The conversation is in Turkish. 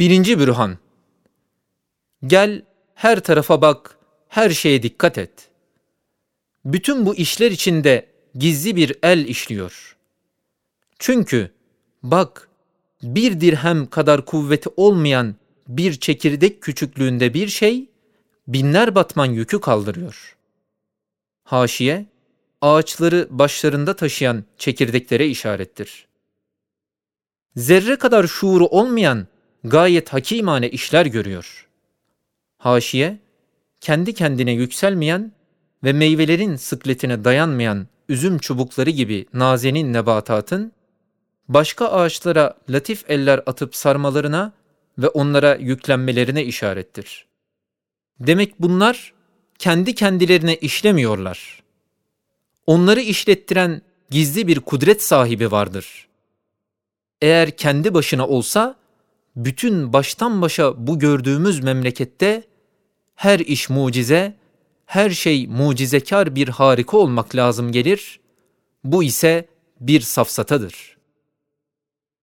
Birinci bürhan. Gel her tarafa bak, her şeye dikkat et. Bütün bu işler içinde gizli bir el işliyor. Çünkü bak bir dirhem kadar kuvveti olmayan bir çekirdek küçüklüğünde bir şey binler batman yükü kaldırıyor. Haşiye, ağaçları başlarında taşıyan çekirdeklere işarettir. Zerre kadar şuuru olmayan gayet hakimane işler görüyor. Haşiye, kendi kendine yükselmeyen ve meyvelerin sıkletine dayanmayan üzüm çubukları gibi nazenin nebatatın, başka ağaçlara latif eller atıp sarmalarına ve onlara yüklenmelerine işarettir. Demek bunlar kendi kendilerine işlemiyorlar. Onları işlettiren gizli bir kudret sahibi vardır. Eğer kendi başına olsa, bütün baştan başa bu gördüğümüz memlekette her iş mucize, her şey mucizekar bir harika olmak lazım gelir. Bu ise bir safsatadır.''